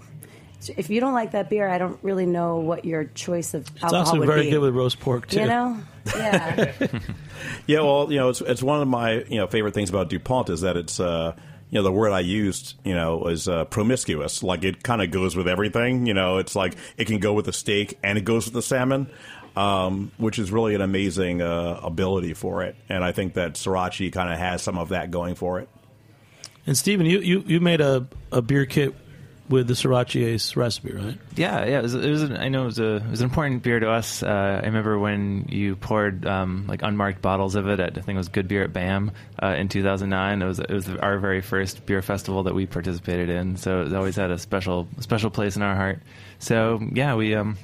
If you don't like that beer, I don't really know what your choice of It's alcohol also would very be. good with roast pork too. You know, yeah. Yeah, well, you know, it's it's one of my you know favorite things about Dupont is that it's uh, know the word I used you know is uh, promiscuous. Like it kind of goes with everything. You know, it's like it can go with the steak and it goes with the salmon, um, which is really an amazing uh, ability for it. And I think that Sorachi kind of has some of that going for it. And Stephen, you, you, you made a, a beer kit with the Sorachi Ace recipe, right? Yeah, yeah. It was, it was an, I know it was, a, it was an important beer to us. Uh, I remember when you poured um, like unmarked bottles of it at I think it was Good Beer at BAM uh, in 2009. It was it was our very first beer festival that we participated in. So it always had a special special place in our heart. So yeah, we um,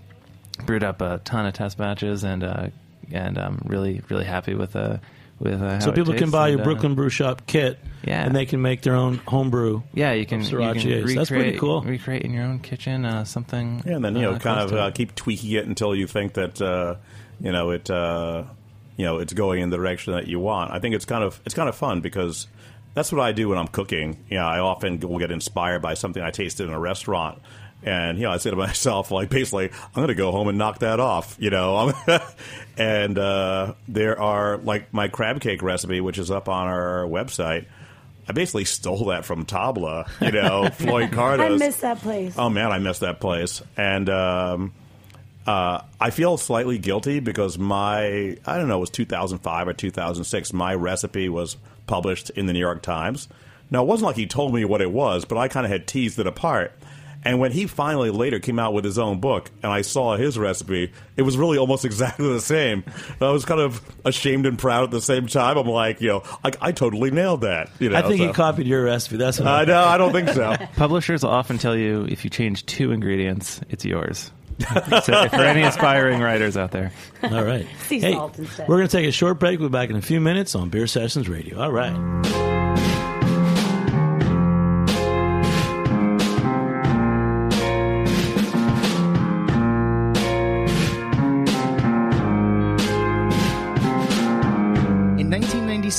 brewed up a ton of test batches and uh, and um, really really happy with uh, with uh, So people can buy and, your uh, Brooklyn Brew Shop kit, Yeah. and they can make their own homebrew. Yeah, you can, you Sorachi can recreate, That's pretty cool. Recreate in your own kitchen uh, something. Yeah, and then you know, uh, kind of uh, keep tweaking it until you think that uh, you know it. Uh, you know, it's going in the direction that you want. I think it's kind of it's kind of fun because that's what I do when I'm cooking. You know, I often will get inspired by something I tasted in a restaurant. And you know, I say to myself, like, basically, I'm going to go home and knock that off. You know, and uh, there are like my crab cake recipe, which is up on our website. I basically stole that from Tabla. You know, Floyd Cardoz. I miss that place. Oh man, I miss that place, and um, uh, I feel slightly guilty because my I don't know it was 2005 or 2006. My recipe was published in the New York Times. Now it wasn't like he told me what it was, but I kind of had teased it apart. And when he finally later came out with his own book, and I saw his recipe, it was really almost exactly the same. I was kind of ashamed and proud at the same time. I'm like, you know, like I totally nailed that. You know, I think so. he copied your recipe. That's what I know. I don't think so. Publishers will often tell you if you change two ingredients, it's yours. so for any aspiring writers out there. All right. Hey, we're going to take a short break. We'll be back in a few minutes on Beer Sessions Radio. All right.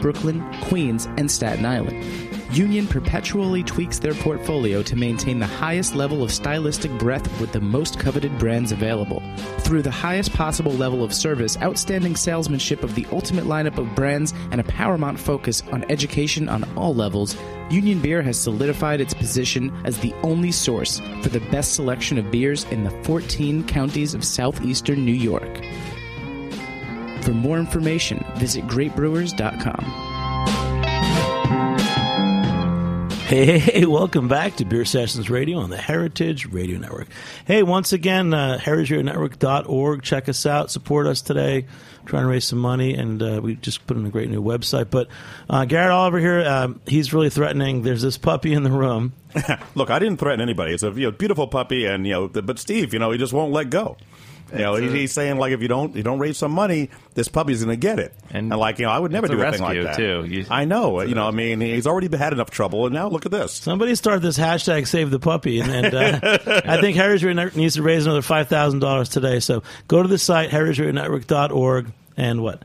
Brooklyn, Queens, and Staten Island. Union perpetually tweaks their portfolio to maintain the highest level of stylistic breadth with the most coveted brands available. Through the highest possible level of service, outstanding salesmanship of the ultimate lineup of brands, and a paramount focus on education on all levels, Union Beer has solidified its position as the only source for the best selection of beers in the 14 counties of southeastern New York. For more information, visit greatbrewers.com. Hey, hey, hey, welcome back to Beer Sessions Radio on the Heritage Radio Network. Hey, once again, uh, heritageradionetwork.org. Check us out, support us today, trying to raise some money, and uh, we just put in a great new website. But uh, Garrett Oliver here, um, he's really threatening. There's this puppy in the room. Look, I didn't threaten anybody. It's a you know, beautiful puppy, and you know, but Steve, you know, he just won't let go. You know, he's, he's saying like if you don't you don't raise some money, this puppy's going to get it. And, And like you know, I would never do a like that. too. You- I know. You know, I mean, he's already had enough trouble, and now look at this. Somebody start this hashtag Save the Puppy, and, and uh, I think Radio Network needs to raise another five thousand dollars today. So go to the site heritageradionetwork.org and what?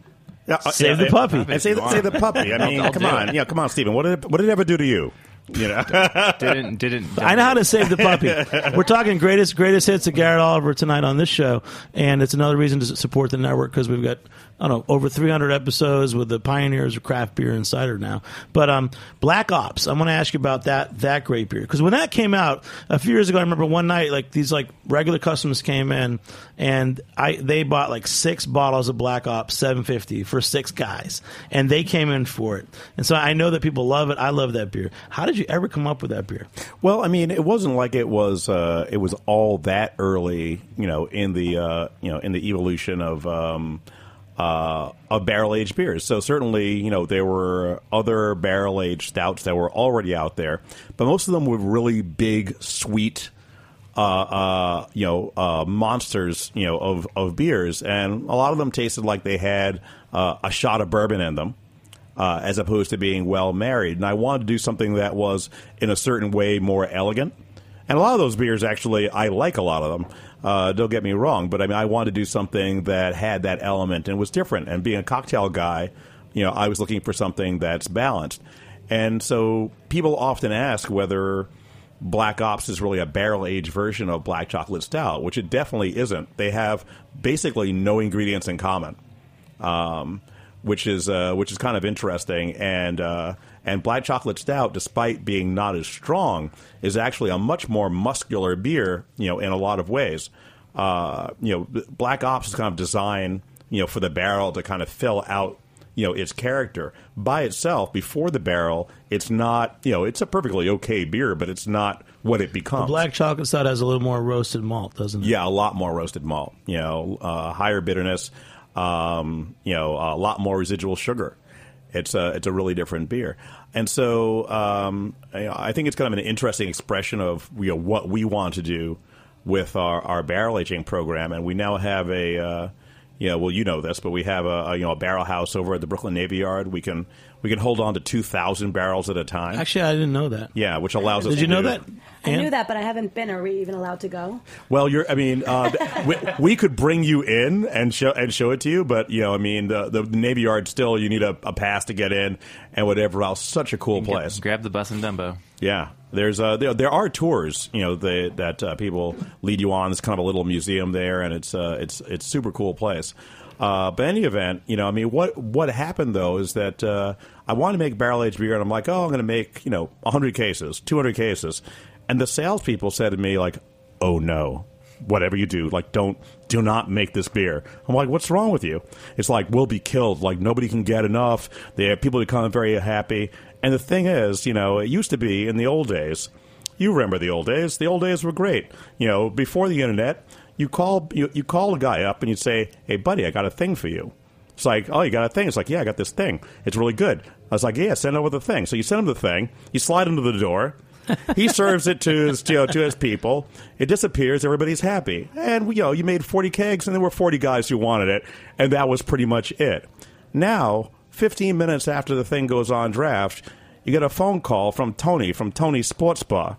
Uh, Save yeah, the puppy. And save, the- save the puppy. I mean, come on, yeah, come on, Stephen. What did it, what did it ever do to you? You know, didn't didn't. I know how to save the puppy. We're talking greatest greatest hits of Garrett Oliver tonight on this show, and it's another reason to support the network because we've got I don't know over 300 episodes with the pioneers of craft beer and cider now. But um, Black Ops, I'm going to ask you about that that great beer because when that came out a few years ago, I remember one night like these like regular customers came in and I they bought like six bottles of Black Ops 750 for six guys, and they came in for it, and so I know that people love it. I love that beer. How did you ever come up with that beer? Well, I mean, it wasn't like it was uh, it was all that early, you know, in the uh, you know in the evolution of um, uh, of barrel aged beers. So certainly, you know, there were other barrel aged stouts that were already out there, but most of them were really big, sweet. Uh, uh, you know, uh, monsters, you know, of, of beers, and a lot of them tasted like they had uh, a shot of bourbon in them uh, as opposed to being well married. And I wanted to do something that was, in a certain way, more elegant. And a lot of those beers, actually, I like a lot of them. Uh, don't get me wrong, but I mean, I wanted to do something that had that element and was different. And being a cocktail guy, you know, I was looking for something that's balanced. And so people often ask whether Black Ops is really a barrel aged version of Black Chocolate Stout, which it definitely isn't. They have basically no ingredients in common um, which is uh, which is kind of interesting. And uh, and black chocolate stout, despite being not as strong, is actually a much more muscular beer. You know, in a lot of ways. Uh, you know, Black Ops is kind of designed you know for the barrel to kind of fill out you know its character by itself before the barrel it's not you know it's a perfectly okay beer but it's not what it becomes Black chocolate stout has a little more roasted malt, doesn't it? yeah, a lot more roasted malt. You know, uh, higher bitterness. Um, you know, a lot more residual sugar. It's a it's a really different beer, and so um, I think it's kind of an interesting expression of you know what we want to do with our, our barrel aging program, and we now have a. You know, well, you know this, but we have a, a you know a barrel house over at the Brooklyn Navy Yard. We can we can hold on to two thousand barrels at a time. Actually, I didn't know that. yeah, which allows us. To. Did to you know do- that? I Ann? knew that, but I haven't been. Are we even allowed to go? Well, you're. I mean, uh, we, we could bring you in and show and show it to you, but you know, I mean, the, the Navy Yard still you need a, a pass to get in and whatever else. Such a cool place. Grab the bus in Dumbo. Yeah, there's uh, there, there are tours, you know, they, that uh, people lead you on. It's kind of a little museum there, and it's uh, it's it's super cool place. Uh, but any event, you know, I mean, what what happened though is that uh, I wanted to make barrel aged beer, and I'm like, oh, I'm going to make you know 100 cases, 200 cases, and the salespeople said to me like, oh no, whatever you do, like don't do not make this beer. I'm like, what's wrong with you? It's like we'll be killed. Like nobody can get enough. They people become very happy. And the thing is, you know, it used to be in the old days. You remember the old days? The old days were great. You know, before the internet, you call you, you call a guy up and you say, "Hey, buddy, I got a thing for you." It's like, "Oh, you got a thing?" It's like, "Yeah, I got this thing. It's really good." I was like, "Yeah, send over the thing." So you send him the thing. You slide into the door. he serves it to his you know, to his people. It disappears. Everybody's happy, and you know you made forty kegs, and there were forty guys who wanted it, and that was pretty much it. Now, fifteen minutes after the thing goes on draft, you get a phone call from Tony from Tony's Sports Bar.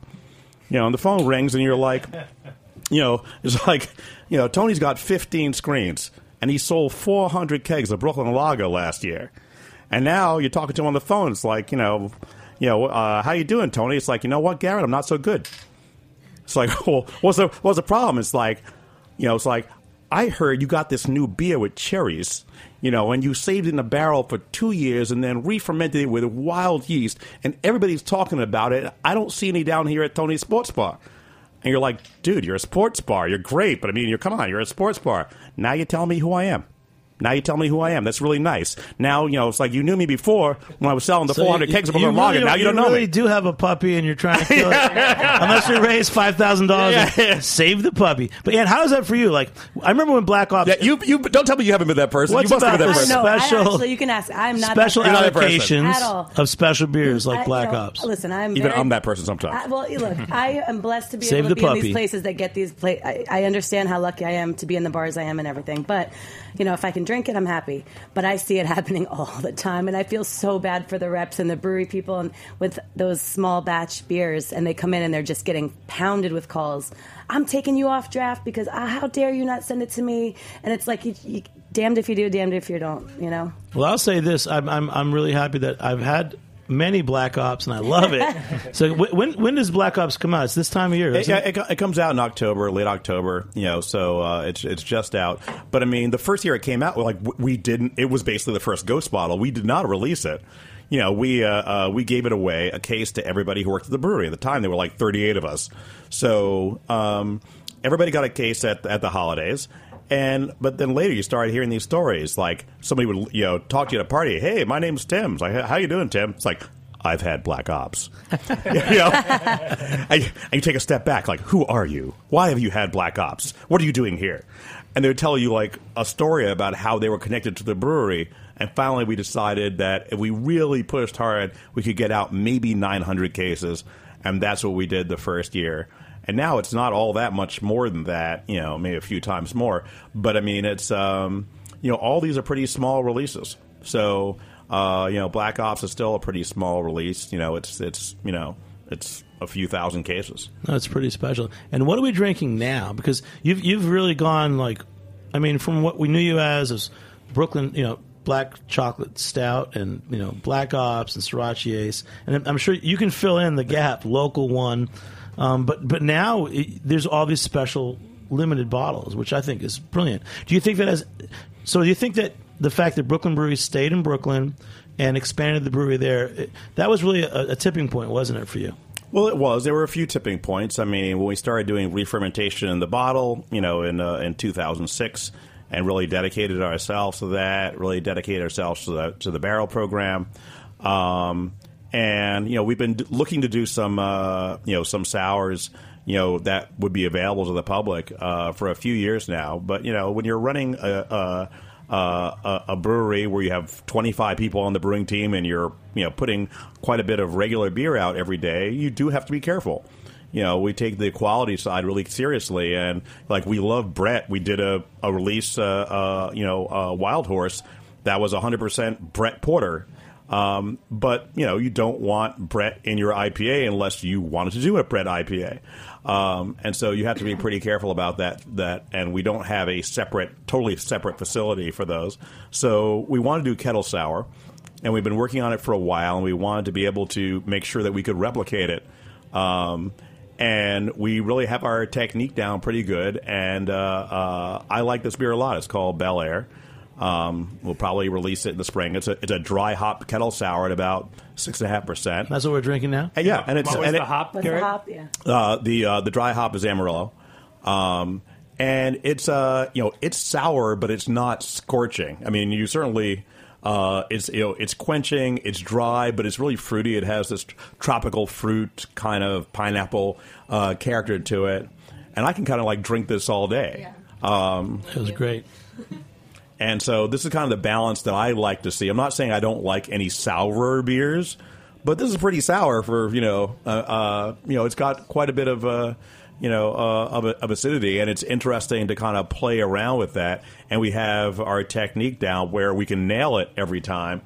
You know, and the phone rings, and you're like, you know, it's like, you know, Tony's got 15 screens, and he sold 400 kegs of Brooklyn Lager last year. And now you're talking to him on the phone. It's like, you know, you know, uh, how you doing, Tony? It's like, you know what, Garrett, I'm not so good. It's like, well, what's the what's the problem? It's like, you know, it's like I heard you got this new beer with cherries, you know, and you saved it in a barrel for two years and then re-fermented it with wild yeast, and everybody's talking about it. I don't see any down here at Tony's Sports Bar. And you're like, dude, you're a sports bar. You're great, but I mean, you're come on, you're a sports bar. Now you tell me who I am. Now you tell me who I am. That's really nice. Now you know it's like you knew me before when I was selling the So 400 you- kegs of you Brooklyn Lager. really- Now you don't know really me. do have a puppy and you're trying to kill it. Unless you raise five thousand dollars, save the puppy. But yeah, how is that for you? Like, I remember when Black Ops. Yeah, you you don't tell me you haven't been that person. What's you must have been that person. no, special- I actually, you can ask. I'm not special that You're not that person. person. allocations At all. of special beers like I- Black you know, Ops. Listen, I'm Even very- I'm that person sometimes. I, well, look, I am blessed to be Save able to be in these places that get these. Pla- I, I understand how lucky I am to be in the bars I am and everything. But you know, if I can drink it, I'm happy. But I see it happening all the time, and I feel so bad for the reps and the brewery people and with those small batch beers, and they come in and they're just getting pounded with calls. I'm taking you off draft because uh, how dare you not send it to me? And it's like you, you, damned if you do, damned if you don't. You know. Well, I'll say this: I'm I'm I'm really happy that I've had many Black Ops and I love it. so w- when when does Black Ops come out? It's this time of year. It, it? it, it comes out in October, late October, you know. So uh, it's it's just out. But I mean, the first year it came out, like we didn't. It was basically the first Ghost bottle. We did not release it. You know, we uh, uh, we gave it away a case to everybody who worked at the brewery. At the time, there were like 38 of us. So um, everybody got a case at at the holidays. And but then later you started hearing these stories like somebody would you know talk to you at a party. Hey, my name's Tim. Like, how you doing, Tim? It's like I've had black ops. you know, and you take a step back, like, who are you? Why have you had black ops? What are you doing here? And they would tell you like a story about how they were connected to the brewery. And finally, we decided that if we really pushed hard, we could get out maybe 900 cases, and that's what we did the first year. And now it's not all that much more than that, you know, maybe a few times more. But I mean, it's um, you know, all these are pretty small releases. So uh, you know, Black Ops is still a pretty small release. You know, it's it's you know, it's a few thousand cases. That's pretty special. And what are we drinking now? Because you've you've really gone like, I mean, from what we knew you as as Brooklyn, you know, black chocolate stout and you know black ops and Sorachi Ace, and I'm- I'm sure you can fill in the gap, local one. Um, but but now it, there's all these special limited bottles, which I think is brilliant. Do you think that as so? Do you think that the fact that Brooklyn Brewery stayed in Brooklyn and expanded the brewery there, it, that was really a, a tipping point, wasn't it for you? Well, it was. There were a few tipping points. I mean, when we started doing re-fermentation in the bottle, you know, in uh, in 2006, and really dedicated ourselves to that. Really dedicated ourselves to the to the barrel program. Um, and you know, we've been looking to do some uh, you know some sours. You know that would be available to the public uh, for a few years now. But you know, when you're running a, a a, a brewery where you have 25 people on the brewing team and you're you know putting quite a bit of regular beer out every day, you do have to be careful. You know, we take the quality side really seriously, and like we love Brett. We did a, a release, uh, uh, you know, uh, Wild Horse that was 100% Brett Porter. Um, but you know, you don't want Brett in your IPA unless you wanted to do a Brett IPA, um, and so you have to be pretty careful about that. That, and we don't have a separate, totally separate facility for those. So we want to do kettle sour, and we've been working on it for a while, and we wanted to be able to make sure that we could replicate it. Um, and we really have our technique down pretty good. And uh, uh, I like this beer a lot. It's called Bel Air. Um, we'll probably release it in the spring. It's a it's a dry hop kettle sour at about six and a half percent. That's what we're drinking now. Yeah, and it's What was and the it- hop, What's the hop? Yeah. uh, the uh, the dry hop is Amarillo, um, and it's uh you know it's sour, but it's not scorching. I mean, you certainly. Uh, it's you know it's quenching, it's dry, but it's really fruity. It has this tropical fruit kind of pineapple uh, character to it, and I can kind of like drink this all day. Um, It was great. and so this is kind of the balance that I like to see. I'm not saying I don't like any sour beers, but this is pretty sour for you know uh, uh, you know it's got quite a bit of uh, you know uh, of, of acidity, and it's interesting to kind of play around with that. And we have our technique down where we can nail it every time,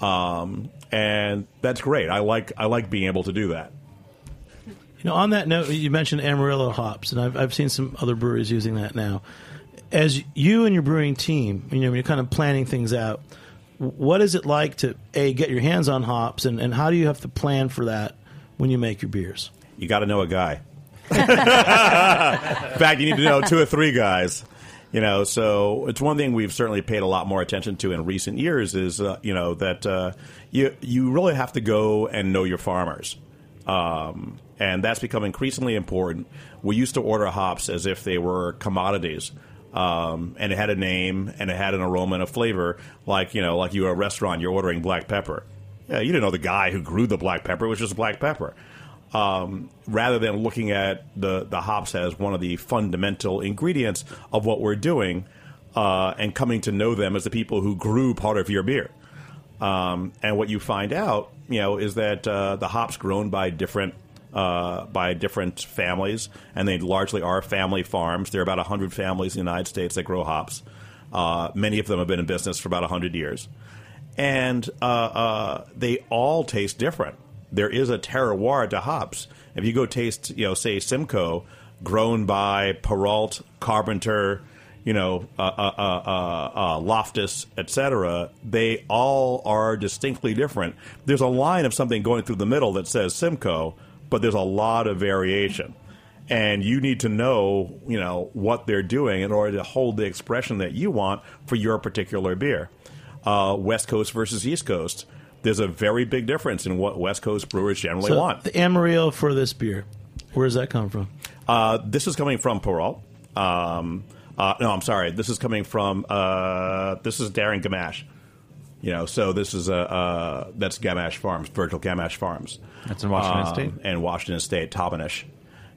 um, and that's great. I like I like being able to do that. You know, on that note, you mentioned Amarillo hops, and I've, I've seen some other breweries using that now. As you and your brewing team, you know, when you're kind of planning things out, what is it like to a get your hands on hops, and, and how do you have to plan for that when you make your beers? You got to know a guy. In fact, you need to know two or three guys. You know, so it's one thing we've certainly paid a lot more attention to in recent years is uh, you know that uh, you you really have to go and know your farmers. Um, and that's become increasingly important. We used to order hops as if they were commodities. Um, and it had a name and it had an aroma and a flavor, like you know, like you a restaurant, you're ordering black pepper. Yeah, you didn't know the guy who grew the black pepper; it was just black pepper. Um, rather than looking at the the hops as one of the fundamental ingredients of what we're doing, uh, and coming to know them as the people who grew part of your beer. Um, and what you find out, you know, is that uh, the hops grown by different uh, by different families, and they largely are family farms. There are about hundred families in the United States that grow hops. Uh, many of them have been in business for about hundred years, and uh, uh, they all taste different. There is a terroir to hops. If you go taste, you know, say Simcoe, grown by Perrault, Carpenter, you know, uh, uh, uh, uh, Loftus, etc., they all are distinctly different. There's a line of something going through the middle that says Simcoe, but there's a lot of variation. And you need to know, you know, what they're doing in order to hold the expression that you want for your particular beer. Uh, West Coast versus East Coast. There's a very big difference in what West Coast brewers generally So want. the Amarillo for this beer, where does that come from? Uh, this is coming from Perrault. Um, uh, no, I'm sorry. This is coming from uh, this is Darren Gamache. You know, so this is a uh, that's Gamache Farms, Virgil Gamache Farms. That's in Washington Um, State? and Washington State, Toppenish.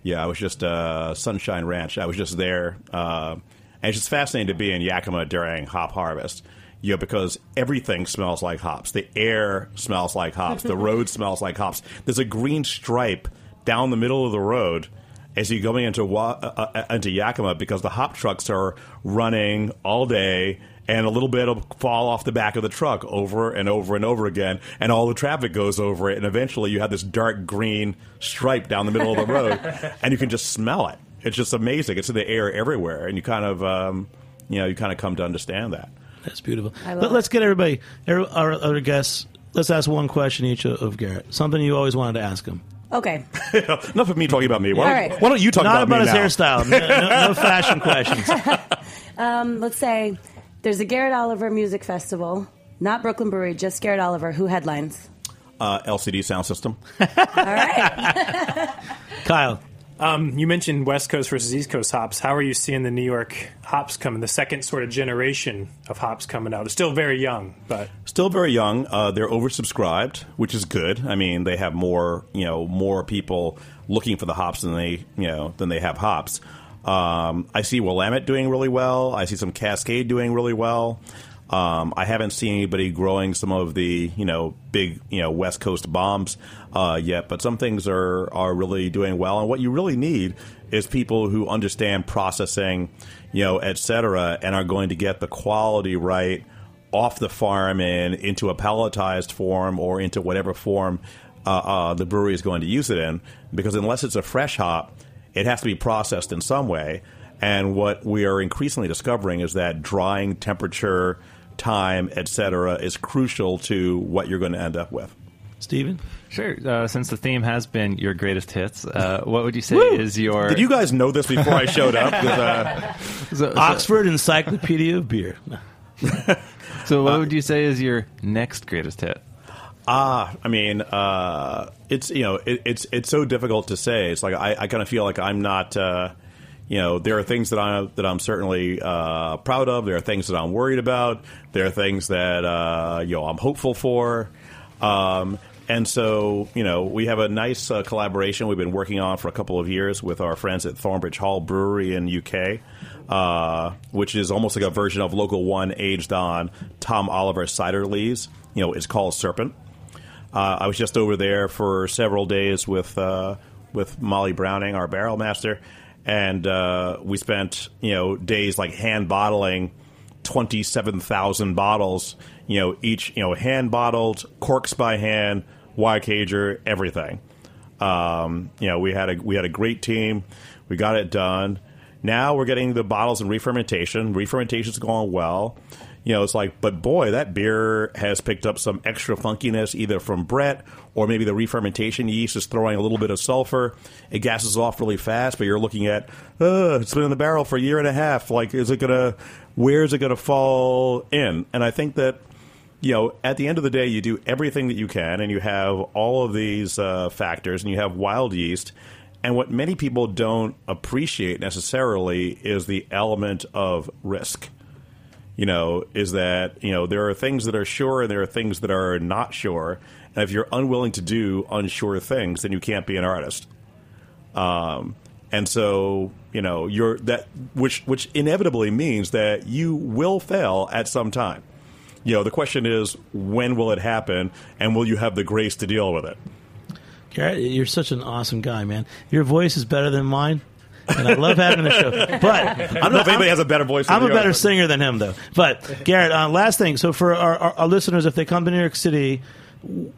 Yeah, I was just uh, Sunshine Ranch. I was just there, uh, and it's just fascinating to be in Yakima during hop harvest. You know, because everything smells like hops. The air smells like hops. the road smells like hops. There's a green stripe down the middle of the road as you're going into uh, uh, into Yakima because the hop trucks are running all day. And a little bit will fall off the back of the truck over and over and over again, and all the traffic goes over it, and eventually you have this dark green stripe down the middle of the road, and you can just smell it. It's just amazing. It's in the air everywhere, and you kind of, um, you know, you kind of come to understand that. That's beautiful. I Let, us get everybody, every- our other guests. Let's ask one question each of, of Garrett. Something you always wanted to ask him. Okay. Enough of me talking about me. Why, All don't, right. why don't you talk Not about, about me his now? hairstyle. No, no, no fashion questions. Um, let's say there's a Garrett Oliver Music Festival, not Brooklyn Brewery, just Garrett Oliver. Who headlines? Uh, LCD sound system. All right. Kyle, Um, you mentioned West Coast versus East Coast hops. How are you seeing the New York hops coming? The second sort of generation of hops coming out. It's still very young, but Still very young. Uh, they're oversubscribed, which is good. I mean, they have more, you know, more people looking for the hops than they, you know, than they have hops. Um, I see Willamette doing really well. I see some Cascade doing really well. Um, I haven't seen anybody growing some of the, you know, big, you know, West Coast bombs uh, yet, but some things are are really doing well. And what you really need is people who understand processing, you know, et cetera, and are going to get the quality right off the farm and into a palletized form or into whatever form uh, uh, the brewery is going to use it in. Because unless it's a fresh hop, it has to be processed in some way. And what we are increasingly discovering is that drying temperature, time, et cetera, is crucial to what you're going to end up with. Steven? Sure. Uh, since the theme has been your greatest hits, uh, what would you say is your Did you guys know this before I showed up? uh, so, so- Oxford Encyclopedia of Beer. so what would you say is your next greatest hit? Ah, I mean, uh, it's you know, it, it's it's so difficult to say. It's like I, I kind of feel like I'm not. Uh, you know, there are things that I that I'm certainly uh, proud of. There are things that I'm worried about. There are things that uh, you know I'm hopeful for. Um, and so, you know, we have a nice uh, collaboration we've been working on for a couple of years with our friends at Thornbridge Hall Brewery in UK, uh, which is almost like a version of Local One aged on Tom Oliver cider lees. You know, it's called Serpent. Uh, I was just over there for several days with uh, with Molly Browning, our barrel master, and uh, we spent you know days like hand bottling twenty seven thousand bottles. You know, each you know hand bottled, corks by hand, Y cager, everything. Um, you know, we had a we had a great team. We got it done. Now we're getting the bottles in re-fermentation. Re-fermentation's going well. You know, it's like, but boy, that beer has picked up some extra funkiness either from Brett or maybe the re-fermentation yeast is throwing a little bit of sulfur. It gasses off really fast, but you're looking at, uh, it's been in the barrel for a year and a half. Like, is it gonna, where is it gonna fall in? And I think that you know, at the end of the day, you do everything that you can, and you have all of these uh, factors, and you have wild yeast. And what many people don't appreciate necessarily is the element of risk. You know, is that, you know, there are things that are sure and there are things that are not sure. And if you're unwilling to do unsure things, then you can't be an artist. Um, and so, you know, you're that, which, which inevitably means that you will fail at some time. You know, the question is, when will it happen, and will you have the grace to deal with it? Garrett, you're such an awesome guy, man. Your voice is better than mine. And I love having the show. But I don't know if anybody has a better voice. Than I'm a better singer than him, though. But Garrett, uh, last thing. So for our, our, our listeners, if they come to New York City,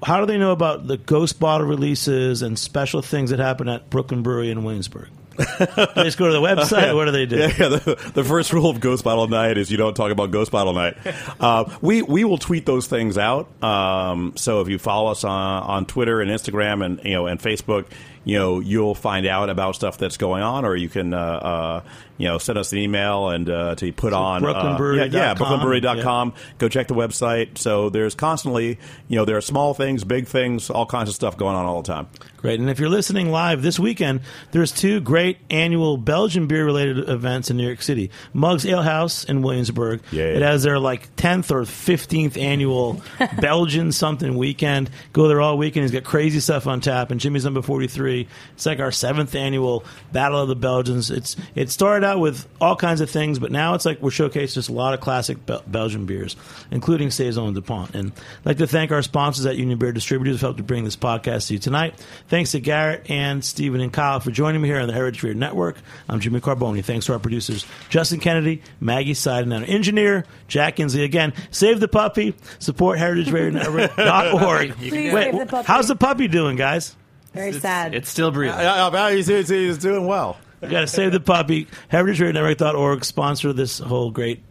how do they know about the Ghost Bottle releases and special things that happen at Brooklyn Brewery in Williamsburg? they just go to the website. What do they do? Yeah, yeah the, the, first rule of Ghost Bottle Night is you don't talk about Ghost Bottle Night. Uh, we we will tweet those things out. Um, so if you follow us on, on Twitter and Instagram and you know and Facebook, you know you'll find out about stuff that's going on, or you can uh, uh, you know send us an email and uh, to put So on brooklynbrewery.com. yeah, yeah brooklynbrewery.com. Go check the website. So there's constantly you know there are small things, big things, all kinds of stuff going on all the time. Great. And if you're listening live this weekend, there's two great annual Belgian beer related events in New York City. Mugs Ale House in Williamsburg. Yeah. It has their like 10th or 15th annual Belgian something weekend. Go there all weekend. He's got crazy stuff on tap. And Jimmy's number 43. It's like our seventh annual Battle of the Belgians. It's It started out with all kinds of things, but now it's like we're showcasing just a lot of classic Bel- Belgian beers, including Saison and DuPont. And I'd like to thank our sponsors at Union Beer Distributors who helped to bring this podcast to you tonight. Thanks to Garrett and Stephen and Kyle for joining me here on the Heritage Beer Network. I'm Jimmy Carbone. Thanks to our producers, Justin Kennedy, Maggie Seiden, and our engineer, Jack Inslee. Again, save the puppy, support heritageradionetwork.org. Please Wait, save the puppy. how's the puppy doing, guys? Very sad. It's still breathing. Yeah, yeah, he's, he's, he's doing well. You got to save the puppy. HeritageRadioNetwork.org sponsor this whole great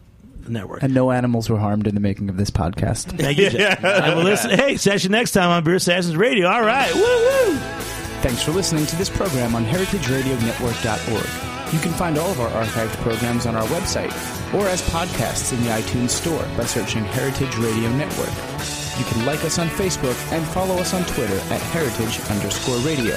network. And no animals were harmed in the making of this podcast. Thank you, Jack. And we'll listen. Hey, catch you next time on Beer Sessions Radio. All right. Woo woo. Thanks for listening to this program on heritageradionetwork.org. You can find all of our archived programs on our website or as podcasts in the iTunes Store by searching Heritage Radio Network. You can like us on Facebook and follow us on Twitter at heritage underscore radio.